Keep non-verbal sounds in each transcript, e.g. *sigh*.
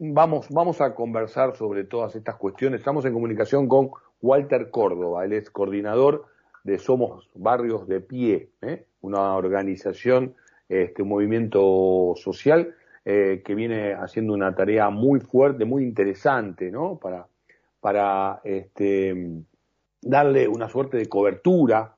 vamos, vamos a conversar sobre todas estas cuestiones. Estamos en comunicación con Walter Córdoba, él es coordinador de Somos Barrios de Pie, ¿eh? una organización, este, un movimiento social eh, que viene haciendo una tarea muy fuerte, muy interesante, ¿no? Para, para este, darle una suerte de cobertura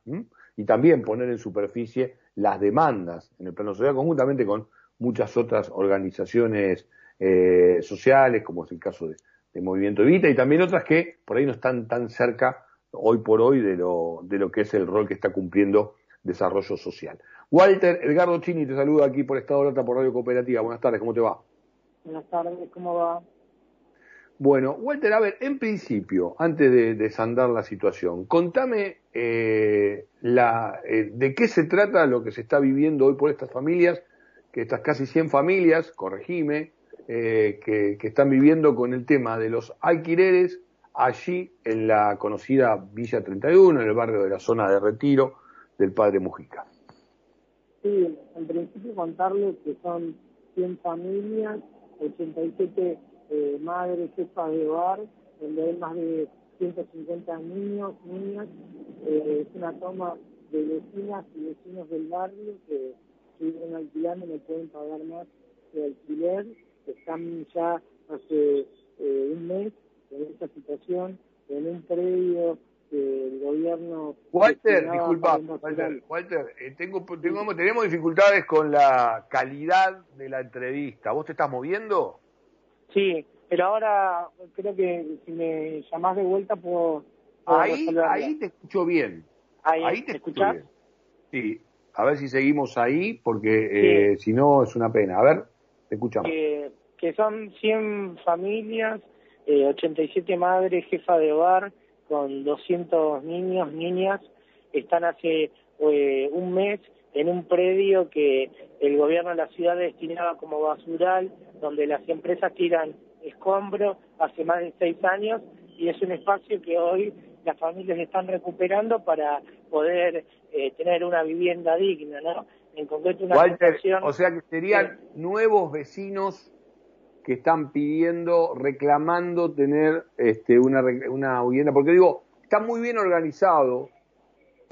y también poner en superficie las demandas en el plano social conjuntamente con muchas otras organizaciones eh, sociales, como es el caso de, Movimiento Evita, y también otras que por ahí no están tan cerca hoy por hoy de lo, de lo que es el rol que está cumpliendo desarrollo social. Walter Edgardo Chini te saluda aquí por Estado de por Radio Cooperativa. Buenas tardes, ¿cómo te va? Buenas tardes, ¿cómo va? Bueno, Walter, a ver, en principio, antes de desandar la situación, contame eh, la, eh, de qué se trata lo que se está viviendo hoy por estas familias, que estas casi 100 familias, corregime, eh, que, están viviendo con el tema de los alquileres allí en la conocida Villa 31, en el barrio de la zona de retiro del Padre Mujica. Sí, en principio contarles que son 100 familias, 87 eh, madres, jefas de hogar, donde hay más de 150 niños, niñas. Eh, es una toma de vecinas y vecinos del barrio que viven alquilando y no pueden pagar más de alquiler. Están ya hace eh, un mes en esta situación, en un predio que el gobierno... Walter, disculpa, Walter, Walter eh, tengo, tengo, tenemos dificultades con la calidad de la entrevista. ¿Vos te estás moviendo? Sí, pero ahora creo que si me llamás de vuelta puedo... ahí, ahí te escucho bien. Ahí, te, escuchás. Bien. Sí, a ver si seguimos ahí, porque eh, si no es una pena. A ver, que son 100 familias, eh, 87 madres, jefa de hogar, con 200 niños, niñas. Están hace eh, un mes en un predio que el gobierno de la ciudad destinaba como basural, donde las empresas tiran escombro hace más de seis años y es un espacio que hoy las familias están recuperando para poder eh, tener una vivienda digna, ¿no? En concreto una Walter, o sea que serían nuevos vecinos que están pidiendo, reclamando tener este, una, una vivienda, porque digo, está muy bien organizado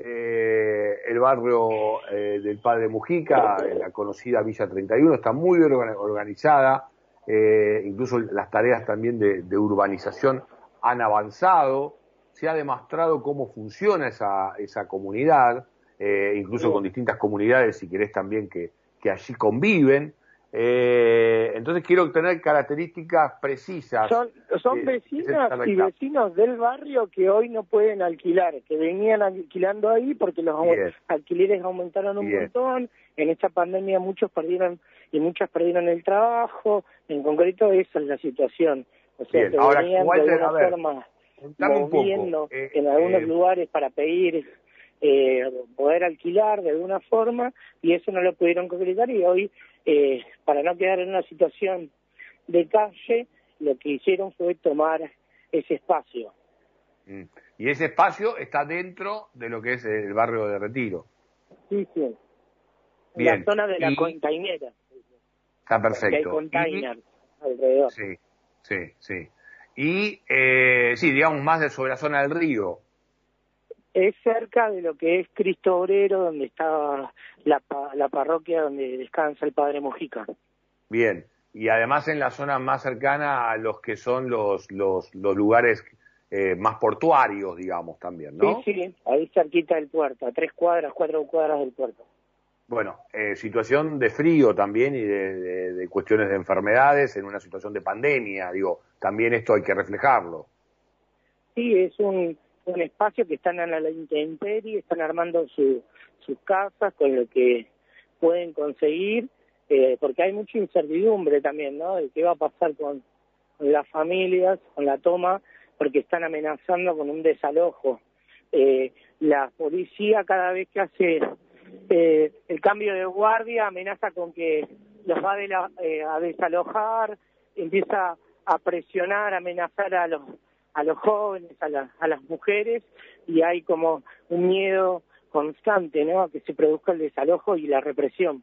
eh, el barrio eh, del Padre Mujica, la conocida Villa 31, está muy bien organizada, eh, incluso las tareas también de, urbanización han avanzado, se ha demostrado cómo funciona esa, esa comunidad, eh, incluso con distintas comunidades, si querés también, que, que allí conviven. Eh, entonces quiero tener características precisas. Son, son vecinas y vecinos del barrio que hoy no pueden alquilar, que venían alquilando ahí porque los alquileres aumentaron un montón. En esta pandemia muchos perdieron y muchas perdieron el trabajo. En concreto esa es la situación. O sea, que Ahora, venían de alguna forma moviendo eh, en algunos eh, lugares para pedir eh, poder alquilar de alguna forma y eso no lo pudieron concretar y hoy eh, para no quedar en una situación de calle, lo que hicieron fue tomar ese espacio. Mm. Y ese espacio está dentro de lo que es el barrio de Retiro. Sí, sí. Bien. La zona de la containera. Está perfecto. Hay alrededor. Sí, sí, sí. Y, eh, sí, digamos más de sobre la zona del río es cerca de lo que es Cristo Obrero, donde está la, la parroquia donde descansa el Padre Mojica. Bien, y además en la zona más cercana a los que son los, los, los lugares eh, más portuarios, digamos, también, ¿no? Sí, sí, ahí cerquita del puerto, a tres cuadras, cuatro cuadras del puerto. Bueno, eh, situación de frío también y de, de, cuestiones de enfermedades en una situación de pandemia, digo, también esto hay que reflejarlo. Sí, es un, un espacio que están a la intemperie, están armando su, sus casas con lo que pueden conseguir, eh, porque hay mucha incertidumbre también, ¿no? De qué va a pasar con, las familias, con la toma, porque están amenazando con un desalojo. Eh, la policía cada vez que hace eh, el cambio de guardia amenaza con que los va a, a desalojar, empieza a presionar, a amenazar a los a los jóvenes, a, a las mujeres, y hay como un miedo constante, ¿no? A que se produzca el desalojo y la represión.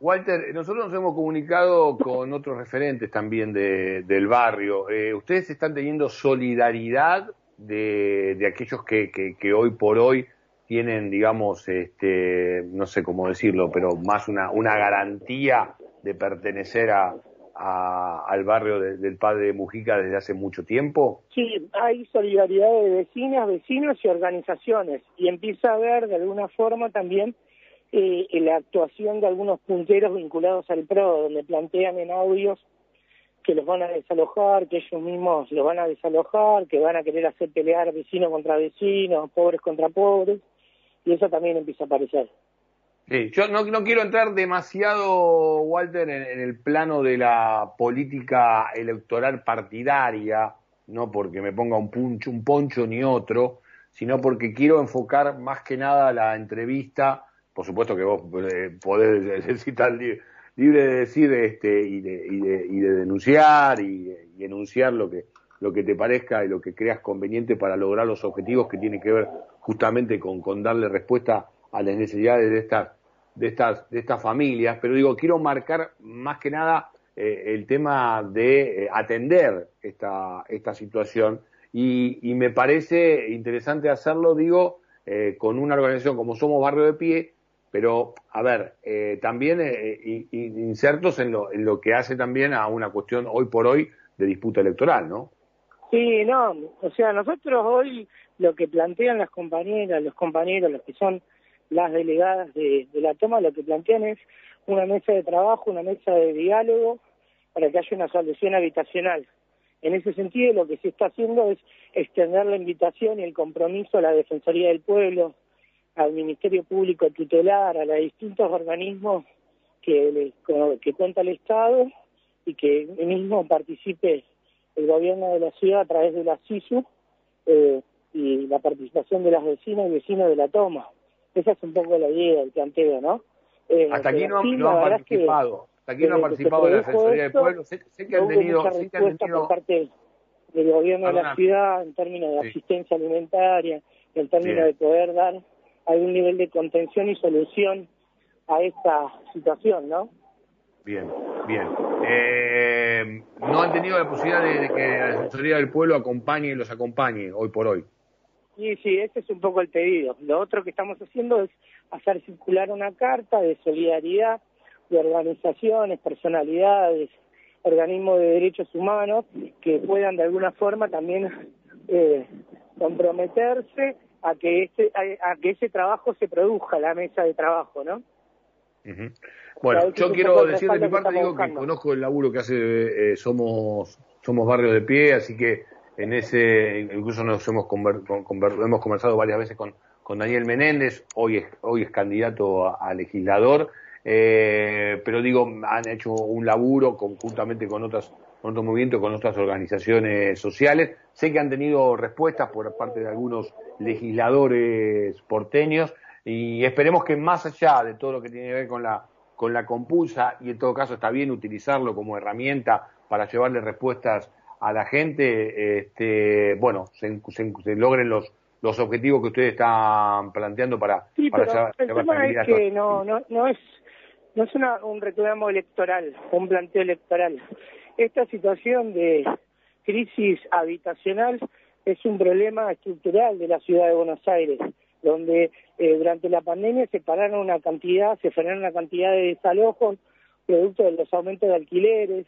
Walter, nosotros nos hemos comunicado con otros referentes también de, del barrio. Eh, ¿Ustedes están teniendo solidaridad de, de aquellos que, hoy por hoy tienen, digamos, este, no sé cómo decirlo, pero más una garantía de pertenecer a, a, al barrio de, del padre Mujica desde hace mucho tiempo? Sí, hay solidaridad de vecinas, vecinos y organizaciones y empieza a haber de alguna forma también eh, la actuación de algunos punteros vinculados al PRO, donde plantean en audios que los van a desalojar, que ellos mismos los van a desalojar, que van a querer hacer pelear vecino contra vecino, pobres contra pobres, y eso también empieza a aparecer. Sí, yo no, no quiero entrar demasiado, Walter, en, el plano de la política electoral partidaria, no porque me ponga un, puncho, un poncho ni otro, sino porque quiero enfocar más que nada la entrevista. Por supuesto que vos eh, podés *laughs* tan libre, libre, de decir este y de, y de, y de denunciar y, y, enunciar lo que lo que te parezca y lo que creas conveniente para lograr los objetivos que tienen que ver justamente con, con darle respuesta a las necesidades de estas de estas de estas familias pero digo quiero marcar más que nada eh, el tema de eh, atender esta esta situación y, y me parece interesante hacerlo digo eh, con una organización como Somos Barrio de Pie pero a ver, también eh, insertos en lo, en lo que hace también a una cuestión hoy por hoy de disputa electoral, ¿no? Sí, no, o sea, nosotros hoy lo que plantean las compañeras, los compañeros, los que son las delegadas de, de la toma, lo que plantean es una mesa de trabajo, una mesa de diálogo para que haya una solución habitacional. En ese sentido, lo que se está haciendo es extender la invitación y el compromiso a la Defensoría del Pueblo, al Ministerio Público tutelar, a los distintos organismos que, que cuenta el Estado y que mismo participe el gobierno de la ciudad a través de la CISU eh, y la participación de las vecinas y vecinos de la toma. Esa es un poco la idea, el planteo, ¿no? Eh, Hasta aquí no, no han participado. Hasta aquí no han participado de la Defensoría del Pueblo. Sé, sé que han tenido... Sé que han tenido... por parte del gobierno de la ciudad en términos de sí. asistencia alimentaria, en términos Bien. de poder dar algún nivel de contención y solución a esta situación, ¿no? Bien, bien. Eh, ¿No han tenido la posibilidad de, de, que la Defensoría del Pueblo acompañe y los acompañe hoy por hoy? Sí, sí, ese es un poco el pedido. Lo otro que estamos haciendo es hacer circular una carta de solidaridad de organizaciones, personalidades, organismos de derechos humanos que puedan de alguna forma también eh, comprometerse a que ese a, a, que ese trabajo se produzca la mesa de trabajo, ¿no? Uh -huh. Bueno, o sea, yo quiero decir de mi parte digo buscando. que conozco el laburo que hace eh, somos somos barrio de pie, así que en ese incluso nos hemos conver, conver, hemos conversado varias veces con con Daniel Menéndez, hoy es hoy es candidato a, a legislador, eh, pero digo han hecho un laburo conjuntamente con otras con otros movimientos, con otras organizaciones sociales. Sé que han tenido respuestas por parte de algunos legisladores porteños y esperemos que más allá de todo lo que tiene que ver con la con la compulsa y en todo caso está bien utilizarlo como herramienta para llevarle respuestas a la gente, este, bueno, se, se, se logren los los objetivos que ustedes están planteando para, sí, para pero llevar, el tema es que no, no, no es no es una, un reclamo electoral, un planteo electoral esta situación de crisis habitacional es un problema estructural de la ciudad de Buenos Aires, donde eh, durante la pandemia se pararon una cantidad, se frenaron una cantidad de desalojos producto de los aumentos de alquileres.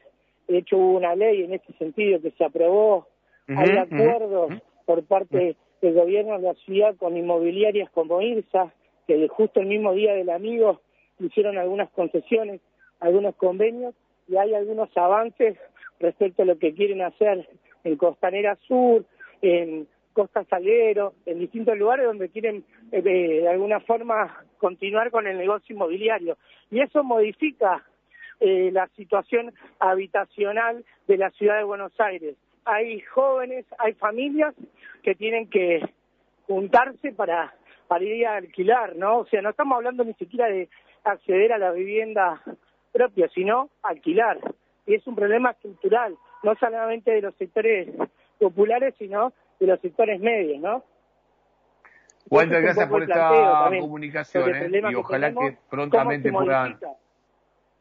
De hecho, hubo una ley en este sentido que se aprobó. Uh -huh, Hay acuerdos uh -huh. por parte del gobierno de la ciudad con inmobiliarias como IRSA, que justo el mismo día del amigo hicieron algunas concesiones, algunos convenios y hay algunos avances respecto a lo que quieren hacer en Costanera Sur, en Costa Salguero, en distintos lugares donde quieren eh, de alguna forma continuar con el negocio inmobiliario. Y eso modifica eh, la situación habitacional de la ciudad de Buenos Aires. Hay jóvenes, hay familias que tienen que juntarse para, para ir a alquilar, ¿no? O sea, no estamos hablando ni siquiera de acceder a la vivienda propio, sino alquilar. Y es un problema estructural, no solamente de los sectores populares, sino de los sectores medios, ¿no? Walter, gracias por esta comunicación ¿eh? y ojalá que, que prontamente puedan...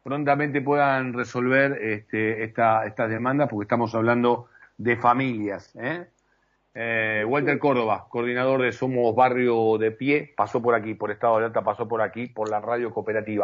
prontamente puedan resolver este, esta, estas demandas, porque estamos hablando de familias. ¿eh? Eh, Walter Córdoba, coordinador de Somos Barrio de Pie, pasó por aquí, por Estado de Alta, pasó por aquí, por la radio cooperativa.